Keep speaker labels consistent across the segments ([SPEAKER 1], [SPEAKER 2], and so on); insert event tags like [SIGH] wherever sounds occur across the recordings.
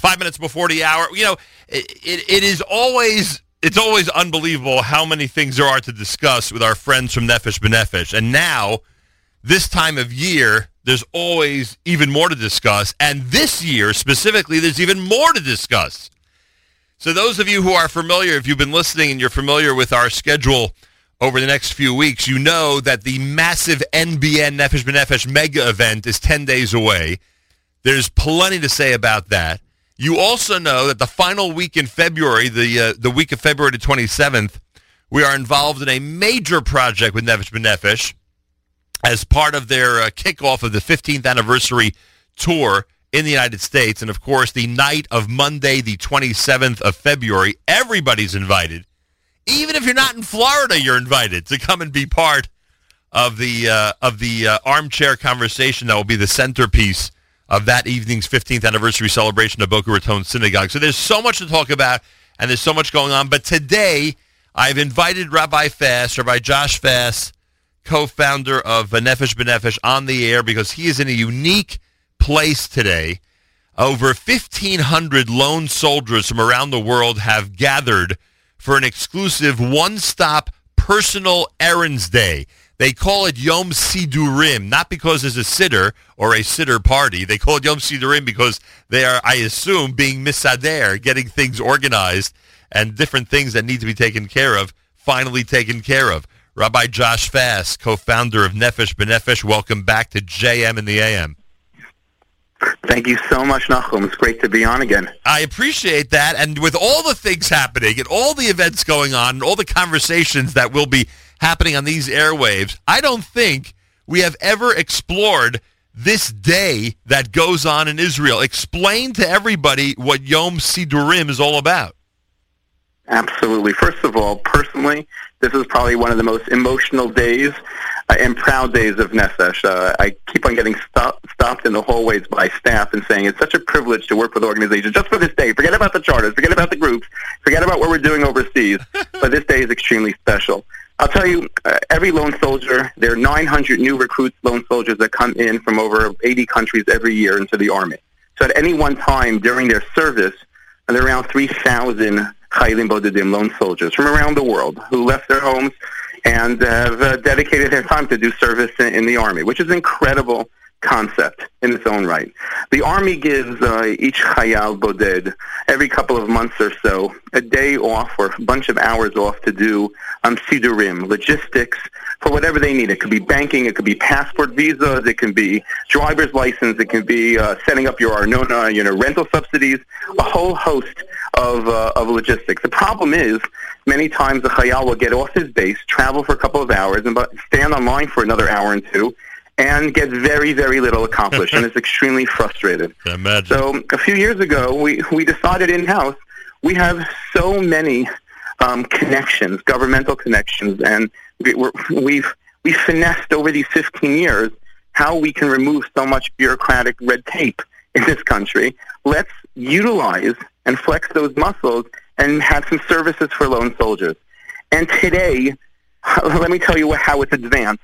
[SPEAKER 1] Five minutes before the hour. You know, it, it, it is always it's always unbelievable how many things there are to discuss with our friends from Nefesh B'Nefesh. And now, this time of year, there's always even more to discuss. And this year, specifically, there's even more to discuss. So those of you who are familiar, if you've been listening and you're familiar with our schedule over the next few weeks, you know that the massive NBN Nefesh B'Nefesh mega event is 10 days away. There's plenty to say about that. You also know that the final week in February, the uh, the week of February the 27th, we are involved in a major project with Nefesh B'Nefesh as part of their uh, kickoff of the 15th anniversary tour in the United States. And of course, the night of Monday, the 27th of February, everybody's invited. Even if you're not in Florida, you're invited to come and be part of the uh, of the uh, armchair conversation that will be the centerpiece of that evening's 15th anniversary celebration of Boca Raton Synagogue. So there's so much to talk about, and there's so much going on. But today, I've invited Rabbi Fass, Rabbi Josh Fass, co-founder of Nefesh B'Nefesh, on the air because he is in a unique place today. Over 1,500 lone soldiers from around the world have gathered for an exclusive one-stop personal errands day. They call it Yom Sidurim, not because there's a sitter or a sitter party. They call it Yom Sidurim because they are, I assume, being misader, getting things organized and different things that need to be taken care of, finally taken care of. Rabbi Josh Fass, co-founder of Nefesh B'Nefesh, welcome back to JM in the AM.
[SPEAKER 2] Thank you so much, Nachum. It's great to be on again.
[SPEAKER 1] I appreciate that. And with all the things happening and all the events going on and all the conversations that will be happening on these airwaves. I don't think we have ever explored this day that goes on in Israel. Explain to everybody what Yom Sidurim is all about.
[SPEAKER 2] Absolutely. First of all, personally, this is probably one of the most emotional days uh, and proud days of Nefesh. Uh, I keep on getting stop, stopped in the hallways by staff and saying it's such a privilege to work with organizations just for this day. Forget about the charters, forget about the groups, forget about what we're doing overseas. [LAUGHS] but this day is extremely special. I'll tell you, uh, every lone soldier, there are 900 new recruits, lone soldiers that come in from over 80 countries every year into the Army. So at any one time during their service, there are around 3,000 Chaylim Bodedim, lone soldiers from around the world who left their homes and have uh, dedicated their time to do service in, in the Army, which is incredible concept in its own right. The Army gives uh, each Chayal Boded every couple of months or so a day off or a bunch of hours off to do um, Sidurim, logistics, for whatever they need. It could be banking, it could be passport visas, it can be driver's license, it can be uh, setting up your Arnona, you know, rental subsidies, a whole host of, uh, of logistics. The problem is many times the Chayal will get off his base, travel for a couple of hours, and stand online for another hour and two, and gets very, very little accomplished and is [LAUGHS] extremely frustrated.
[SPEAKER 1] Imagine.
[SPEAKER 2] So a few years ago, we, we decided in-house we have so many um, connections, governmental connections, and we, we're, we've, we've finessed over these 15 years how we can remove so much bureaucratic red tape in this country. Let's utilize and flex those muscles and have some services for lone soldiers. And today, [LAUGHS] let me tell you how it's advanced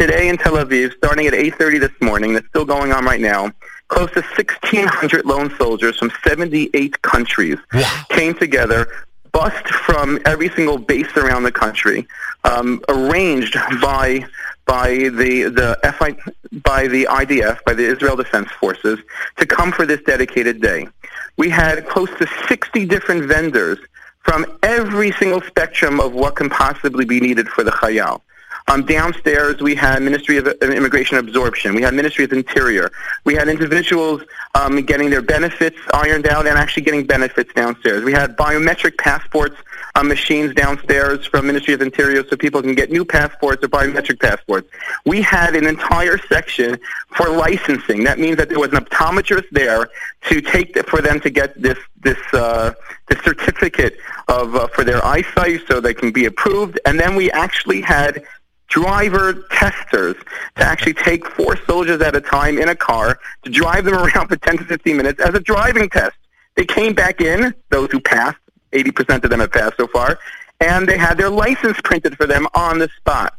[SPEAKER 2] today in Tel Aviv, starting at 8.30 this morning, that's still going on right now, close to 1,600 lone soldiers from 78 countries wow. came together, bussed from every single base around the country, um, arranged by by the the FI, by the IDF, by the Israel Defense Forces, to come for this dedicated day. We had close to 60 different vendors from every single spectrum of what can possibly be needed for the Chayal. Um, downstairs, we had Ministry of Immigration Absorption. We had Ministry of Interior. We had individuals um, getting their benefits ironed out and actually getting benefits downstairs. We had biometric passports um, machines downstairs from Ministry of Interior so people can get new passports or biometric passports. We had an entire section for licensing. That means that there was an optometrist there to take the, for them to get this this uh, this certificate of uh, for their eyesight so they can be approved. And then we actually had driver testers to actually take four soldiers at a time in a car to drive them [LAUGHS] around for 10 to 15 minutes as a driving test. They came back in, those who passed, 80% of them have passed so far, and they had their license printed for them on the spot.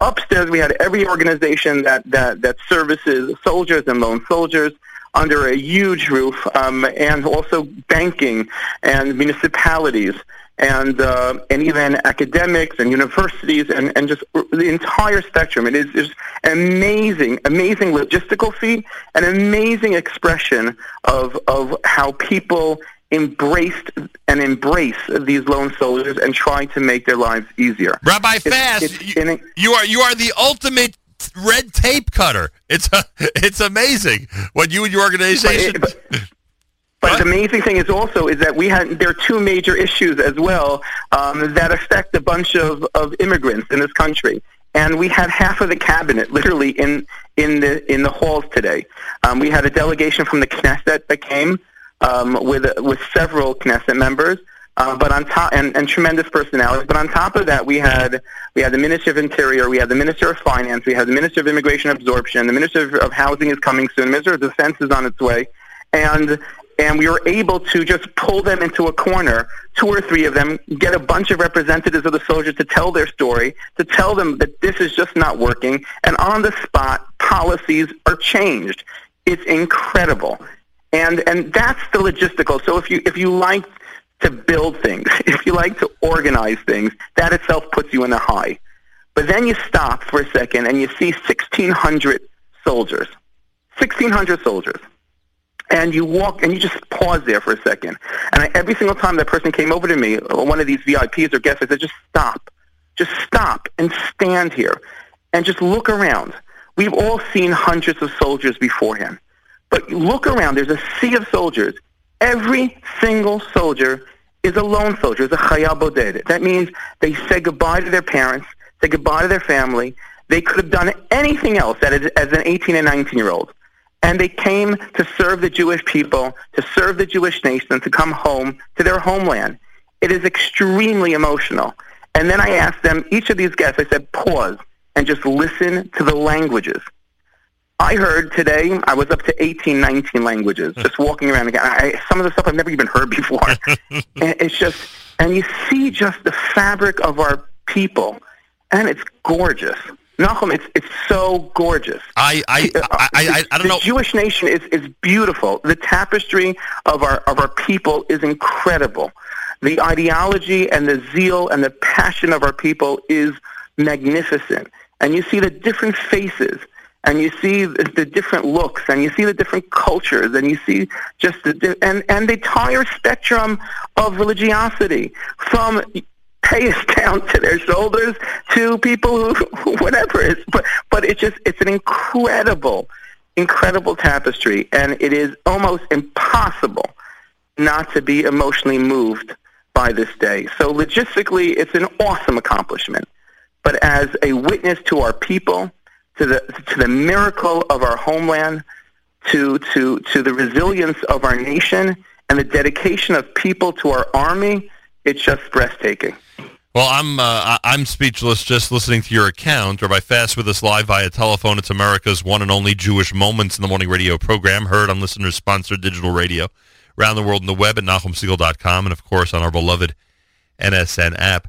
[SPEAKER 2] Upstairs, we had every organization that, that, that services soldiers and lone soldiers. under a huge roof, um, and also banking and municipalities and uh, and even academics and universities and, and just the entire spectrum. It is just amazing, amazing logistical feat, an amazing expression of of how people embraced and embrace these lone soldiers and try to make their lives easier.
[SPEAKER 1] Rabbi it's, you, you are you are the ultimate red tape cutter. It's a, [LAUGHS] it's amazing what you and your organization.
[SPEAKER 2] But, but, but the amazing thing is also is that we had there are two major issues as well um, that affect a bunch of, of immigrants in this country, and we had half of the cabinet literally in in the in the halls today. Um, we had a delegation from the Knesset that came um, with with several Knesset members. Uh, but on top and, and tremendous personalities. But on top of that, we had we had the Minister of Interior, we had the Minister of Finance, we had the Minister of Immigration Absorption, the Minister of Housing is coming soon, the Minister of Defense is on its way, and and we were able to just pull them into a corner, two or three of them, get a bunch of representatives of the soldiers to tell their story, to tell them that this is just not working, and on the spot, policies are changed. It's incredible. And and that's the logistical. So if you if you like to build things, [LAUGHS] if you like to organize things, that itself puts you in a high. But then you stop for a second and you see 1,600 soldiers. 1,600 soldiers. And you walk and you just pause there for a second. And I, every single time that person came over to me, one of these VIPs or guests, I said, just stop. Just stop and stand here and just look around. We've all seen hundreds of soldiers beforehand. But look around. There's a sea of soldiers. Every single soldier is a lone soldier, is a chayal boded. That means they say goodbye to their parents, say goodbye to their family. They could have done anything else as an 18 and 19 year old. And they came to serve the Jewish people, to serve the Jewish nation, to come home to their homeland. It is extremely emotional. And then I asked them, each of these guests, I said, pause and just listen to the languages. I heard today, I was up to 18, 19 languages, hmm. just walking around again. I, some of the stuff I've never even heard [LAUGHS] before. [LAUGHS] and it's just, and you see just the fabric of our people, and it's gorgeous. Nachum, it's it's so gorgeous.
[SPEAKER 1] I I uh, I, I, I don't
[SPEAKER 2] the
[SPEAKER 1] know.
[SPEAKER 2] The Jewish nation is, is beautiful. The tapestry of our of our people is incredible. The ideology and the zeal and the passion of our people is magnificent. And you see the different faces and you see the, the different looks and you see the different cultures and you see just the and and the entire spectrum of religiosity from payos [LAUGHS] down to their shoulders to people who whatever it is. But but it's just it's an incredible, incredible tapestry, and it is almost impossible not to be emotionally moved by this day. So logistically, it's an awesome accomplishment. But as a witness to our people, to the to the miracle of our homeland, to to to the resilience of our nation, and the dedication of people to our army, it's just breathtaking.
[SPEAKER 1] Well, I'm uh, I'm speechless just listening to your account. Rabbi Fass with us live via telephone. It's America's one and only Jewish Moments in the Morning radio program, heard on listener-sponsored digital radio around the world in the web at NachumSegal.com and, of course, on our beloved NSN app.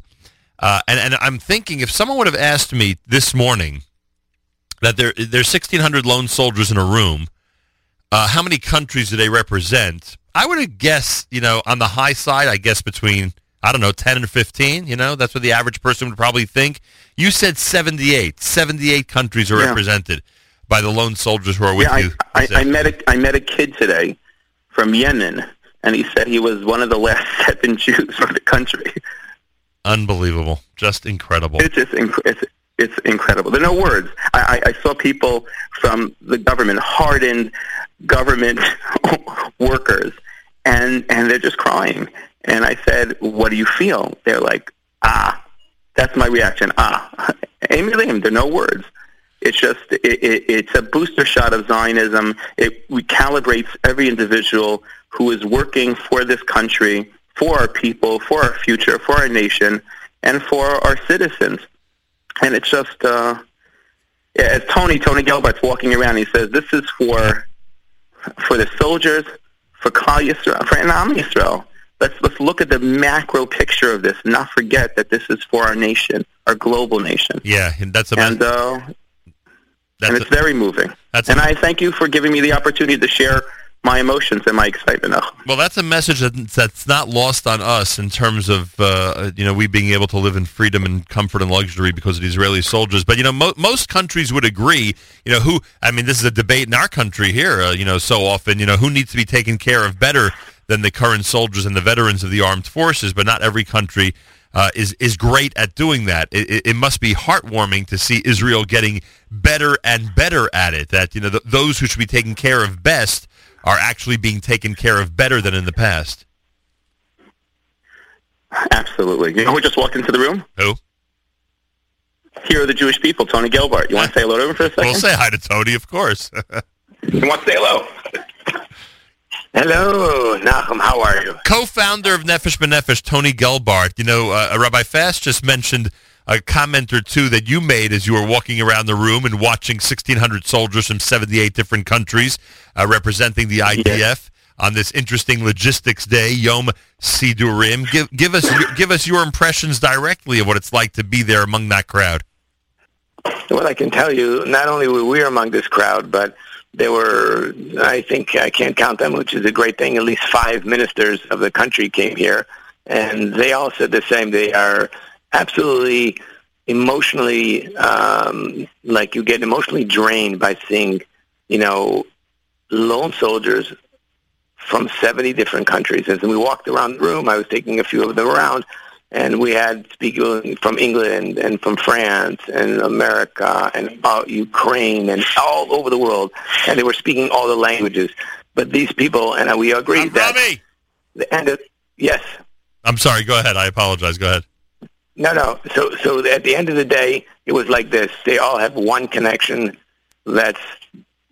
[SPEAKER 1] Uh, and, and I'm thinking if someone would have asked me this morning that there there's 1,600 lone soldiers in a room, uh, how many countries do they represent? I would have guessed, you know, on the high side, I guess between – I don't know, 10 and 15, you know, that's what the average person would probably think. You said 78. 78 countries are yeah. represented by the lone soldiers who are with
[SPEAKER 2] yeah,
[SPEAKER 1] you.
[SPEAKER 2] I, I, I, met a, I met a kid today from Yemen, and he said he was one of the last [LAUGHS] seven Jews from the country.
[SPEAKER 1] Unbelievable. Just incredible.
[SPEAKER 2] It's just inc- it's, it's incredible. There are no words. I, I, I saw people from the government, hardened government [LAUGHS] workers, and, and they're just crying and I said, what do you feel? They're like, ah. That's my reaction. Ah. [LAUGHS] Ein milim, there are no words. It's just, it, it, it's a booster shot of Zionism. It recalibrates every individual who is working for this country, for our people, for our future, for our nation, and for our citizens. And it's just, uh, as Tony, Tony Gelbart's walking around, he says, this is for, for the soldiers, for Klal Yisrael, for Am Yisrael let's let's look at the macro picture of this and not forget that this is for our nation, our global nation.
[SPEAKER 1] Yeah, and that's
[SPEAKER 2] a and uh,
[SPEAKER 3] and
[SPEAKER 1] That's
[SPEAKER 3] it's very moving.
[SPEAKER 1] That's
[SPEAKER 3] and
[SPEAKER 1] a-
[SPEAKER 3] I thank you for giving me the opportunity to share my emotions and my excitement.
[SPEAKER 1] Well, that's a message that, that's not lost on us in terms of uh, you know we being able to live in freedom and comfort and luxury because of the Israeli soldiers. But you know, mo- most countries would agree. You know, who I mean, this is a debate in our country here. Uh, you know, so often, you know, who needs to be taken care of better than the current soldiers and the veterans of the armed forces? But not every country. Uh, is is great at doing that. It, it, must be heartwarming to see Israel getting better and better at it. That you know th- those who should be taken care of best are actually being taken care of better than in the past.
[SPEAKER 3] Absolutely. You know who just walked into the room?
[SPEAKER 1] Who?
[SPEAKER 3] Here are the Jewish people, Tony Gelbart. You want to [LAUGHS] say hello to him for a second?
[SPEAKER 1] We'll say hi to Tony, of course. [LAUGHS]
[SPEAKER 3] you want to say hello?
[SPEAKER 4] Hello, Nachum. How are you?
[SPEAKER 1] Co-founder of Nefesh B'Nefesh, Tony Gelbart. You know, uh, Rabbi Fass just mentioned a comment or two that you made as you were walking around the room and watching 1,600 soldiers from 78 different countries uh, representing the IDF on this interesting logistics day, Yom Sidurim. Give, give us your, give us your impressions directly of what it's like to be there among that crowd.
[SPEAKER 4] Well, I can tell you, not only were we among this crowd, but there were, I think, I can't count them, which is a great thing. At least five ministers of the country came here, and they all said the same. They are absolutely emotionally, um, like you get emotionally drained by seeing, you know, lone soldiers from 70 different countries. As we walked around the room, I was taking a few of them around, and we had people from England and from France and America and about Ukraine and all over the world, and they were speaking all the languages. But these people, and we agreed that
[SPEAKER 1] Rami!
[SPEAKER 4] the end of yes,
[SPEAKER 1] I'm sorry. Go ahead. I apologize. Go ahead.
[SPEAKER 4] no, no. So, so at the end of the day, it was like this: they all have one connection, that's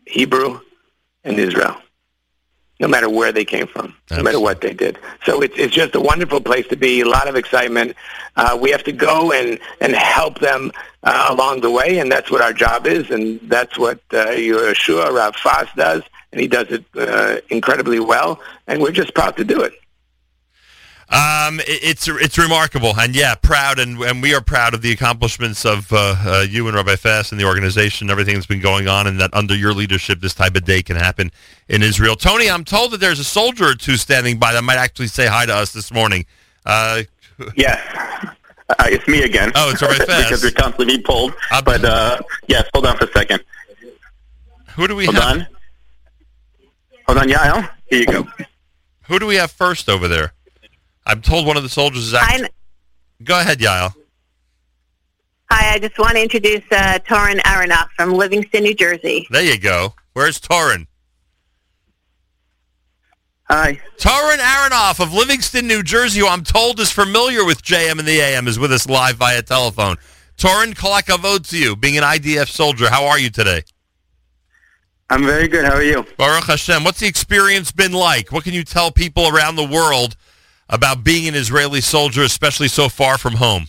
[SPEAKER 4] Hebrew and Israel. No matter where they came from, no matter what they did. So it's it's just a wonderful place to be. A lot of excitement. Uh, we have to go and and help them uh, along the way, and that's what our job is, and that's what uh, Yeshua Rav Fass does, and he does it uh, incredibly well, and we're just proud to do it.
[SPEAKER 1] Um, it, it's it's remarkable, and yeah, proud, and and we are proud of the accomplishments of uh, uh, you and Rabbi Fass and the organization, everything that's been going on, and that under your leadership, this type of day can happen in Israel. Tony, I'm told that there's a soldier or two standing by that might actually say hi to us this morning. Uh,
[SPEAKER 3] Yes. Uh, it's me again.
[SPEAKER 1] Oh, it's Rabbi [LAUGHS] Fass.
[SPEAKER 3] because we're constantly being pulled. But, uh, yes, hold on for a second.
[SPEAKER 1] who do we
[SPEAKER 3] Hold
[SPEAKER 1] have?
[SPEAKER 3] on. Hold on, Yael. Here you go.
[SPEAKER 1] Who do we have first over there? I'm told one of the soldiers is actually.
[SPEAKER 5] Hi,
[SPEAKER 1] Go ahead, Yael.
[SPEAKER 5] hi. I just want to introduce uh, Torin Aronoff from Livingston, New Jersey.
[SPEAKER 1] There you go. Where's Torin?
[SPEAKER 3] Hi.
[SPEAKER 1] Torin Aronoff of Livingston, New Jersey, who I'm told is familiar with JM and the AM, is with us live via telephone. Torin, kol hakavod to you, being an IDF soldier. How are you today?
[SPEAKER 3] I'm very good. How are you?
[SPEAKER 1] Baruch Hashem. What's the experience been like? What can you tell people around the world about being an Israeli soldier, especially so far from home?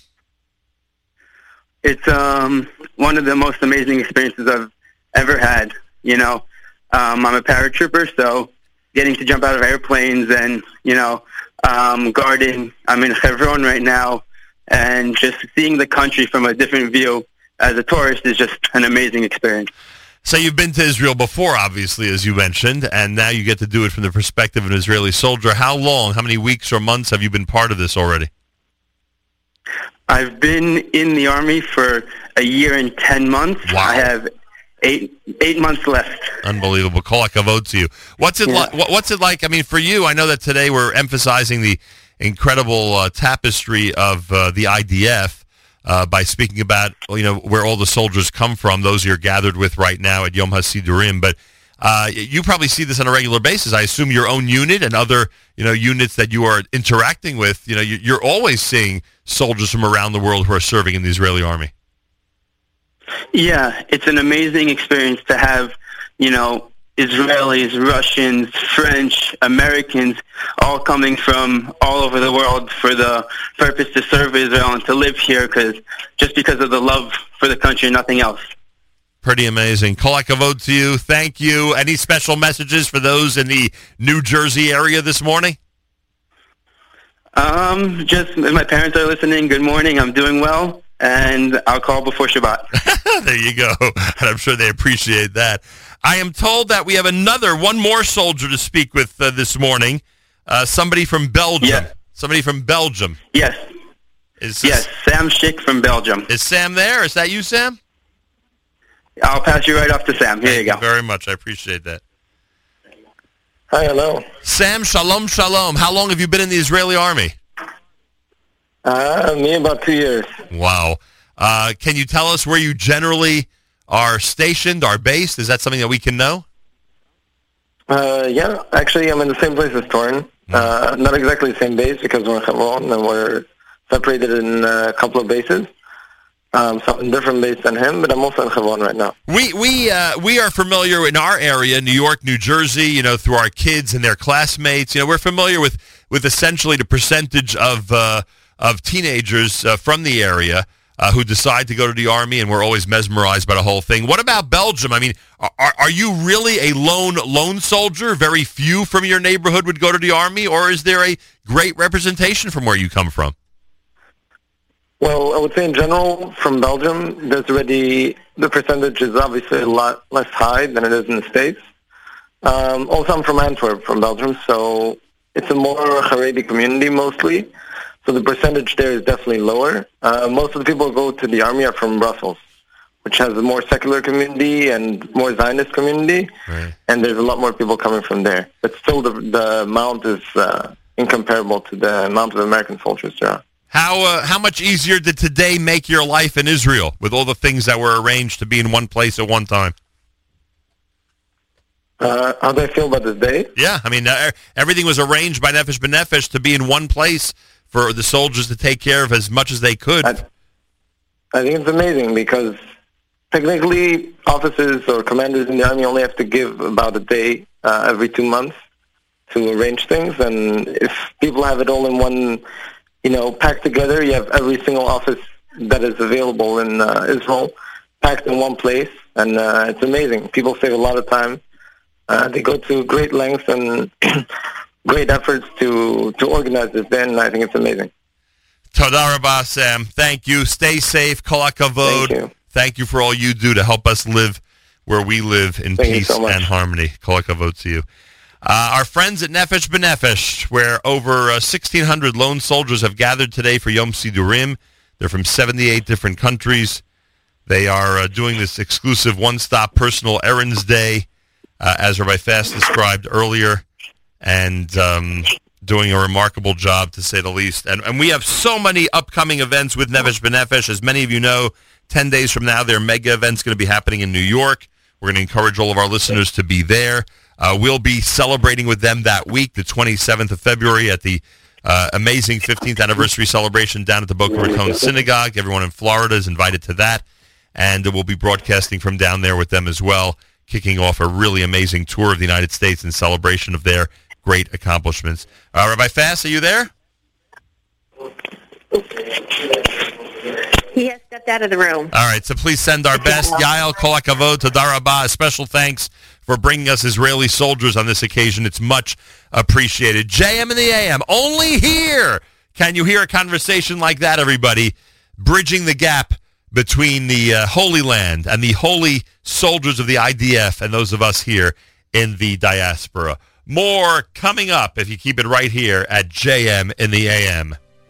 [SPEAKER 3] It's um, one of the most amazing experiences I've ever had. You know, um, I'm a paratrooper, so getting to jump out of airplanes and, you know, um, guarding, I'm in Hebron right now, and just seeing the country from a different view as a tourist is just an amazing experience.
[SPEAKER 1] So you've been to Israel before, obviously, as you mentioned, and now you get to do it from the perspective of an Israeli soldier. How long, how many weeks or months have you been part of this already?
[SPEAKER 3] I've been in the Army for a year and 10 months.
[SPEAKER 1] Wow.
[SPEAKER 3] I have eight eight months left.
[SPEAKER 1] Unbelievable. Call vote to you. What's it
[SPEAKER 3] Yeah.
[SPEAKER 1] like? What's it like? I mean, for you, I know that today we're emphasizing the incredible uh, tapestry of uh, the IDF uh, by speaking about you know where all the soldiers come from, those you're gathered with right now at Yom Hasidurim. But uh, you probably see this on a regular basis. I assume your own unit and other you know units that you are interacting with. You know, you- you're always seeing soldiers from around the world who are serving in the Israeli army.
[SPEAKER 3] Yeah, it's an amazing experience to have, you know, Israelis, Russians, French, Americans, all coming from all over the world for the purpose to serve Israel and to live here, because just because of the love for the country, nothing else.
[SPEAKER 1] Pretty amazing. vote to you. Thank you. Any special messages for those in the New Jersey area this morning?
[SPEAKER 3] Um, just my parents are listening, good morning. I'm doing well, and I'll call before Shabbat. [LAUGHS]
[SPEAKER 1] there you go. And I'm sure they appreciate that. I am told that we have another, one more soldier to speak with uh, this morning. Uh, somebody from Belgium.
[SPEAKER 3] Yes.
[SPEAKER 1] Somebody from Belgium.
[SPEAKER 3] Yes,
[SPEAKER 1] Is this-
[SPEAKER 3] yes, Sam Schick from Belgium.
[SPEAKER 1] Is Sam there? Is that you, Sam?
[SPEAKER 3] I'll pass you right off to Sam. Here
[SPEAKER 1] Thank
[SPEAKER 3] you go.
[SPEAKER 1] very much. I appreciate that.
[SPEAKER 6] Hi, hello.
[SPEAKER 1] Sam, shalom, shalom. How long have you been in the Israeli army?
[SPEAKER 6] Uh, me about two years.
[SPEAKER 1] Wow. Uh, can you tell us where you generally are stationed, are based? Is that something that we can know?
[SPEAKER 6] Uh, yeah, actually, I'm in the same place as Torin. Uh, not exactly the same base because we're in Hebron and we're separated in a couple of bases. Um, so I'm different base than him, but I'm also in Hebron right now.
[SPEAKER 1] We we uh, we are familiar in our area, New York, New Jersey. You know, through our kids and their classmates. You know, we're familiar with with essentially the percentage of uh, of teenagers uh, from the area uh, who decide to go to the army, and we're always mesmerized by the whole thing. What about Belgium? I mean, are are you really a lone lone soldier? Very few from your neighborhood would go to the army, or is there a great representation from where you come from?
[SPEAKER 6] Well, I would say in general, from Belgium, there's already the percentage is obviously a lot less high than it is in the States. Um, also, I'm from Antwerp, from Belgium, so it's a more Haredi community mostly. So the percentage there is definitely lower. Uh, most of the people who go to the army are from Brussels, which has a more secular community and more Zionist community,
[SPEAKER 1] Right.
[SPEAKER 6] and there's a lot more people coming from there. But still, the, the amount is uh, incomparable to the amount of American soldiers there are.
[SPEAKER 1] How uh, how much easier did today make your life in Israel with all the things that were arranged to be in one place at one time?
[SPEAKER 6] Uh, how do I feel about this day?
[SPEAKER 1] Yeah, I mean uh, everything was arranged by Nefesh B'Nefesh to be in one place for the soldiers to take care of as much as they could.
[SPEAKER 6] I, I think it's amazing because technically officers or commanders in the army only have to give about a day uh, every two months to arrange things. And if people have it all in one, you know, packed together, you have every single office that is available in uh, Israel packed in one place. And uh, it's amazing. People save a lot of time. Uh, they go to great lengths and [CLEARS THROAT] great efforts to, to organize this day, and I think it's amazing.
[SPEAKER 1] Toda Rabah, Sam. Thank you. Stay safe. Kol.
[SPEAKER 6] Thank you.
[SPEAKER 1] Thank you for all you do to help us live where we live in
[SPEAKER 6] Thank
[SPEAKER 1] peace
[SPEAKER 6] so
[SPEAKER 1] and harmony. Kol hakavod to you. Uh, our friends at Nefesh B'Nefesh, where over uh, 1,600 lone soldiers have gathered today for Yom Sidurim. They're from 78 different countries. They are uh, doing this exclusive one-stop personal errands day, uh, as Rabbi Fass described earlier, and um, doing a remarkable job, to say the least. And, and we have so many upcoming events with Nefesh B'Nefesh. As many of you know, 10 days from now, their mega event's going to be happening in New York. We're going to encourage all of our listeners to be there. Uh, we'll be celebrating with them that week, the 27th of February, at the uh, amazing 15th anniversary celebration down at the Boca Raton Synagogue. Everyone in Florida is invited to that, and we'll be broadcasting from down there with them as well, kicking off a really amazing tour of the United States in celebration of their great accomplishments. Uh, Rabbi Fass, are you there?
[SPEAKER 5] He has stepped out of the room.
[SPEAKER 1] All right, so please send our best. [LAUGHS] Yael Kol hakavod to Darabah. A special thanks for bringing us Israeli soldiers on this occasion. It's much appreciated. JM in the AM. Only here can you hear a conversation like that, everybody, bridging the gap between the uh, Holy Land and the holy soldiers of the IDF and those of us here in the diaspora. More coming up if you keep it right here at JM in the AM.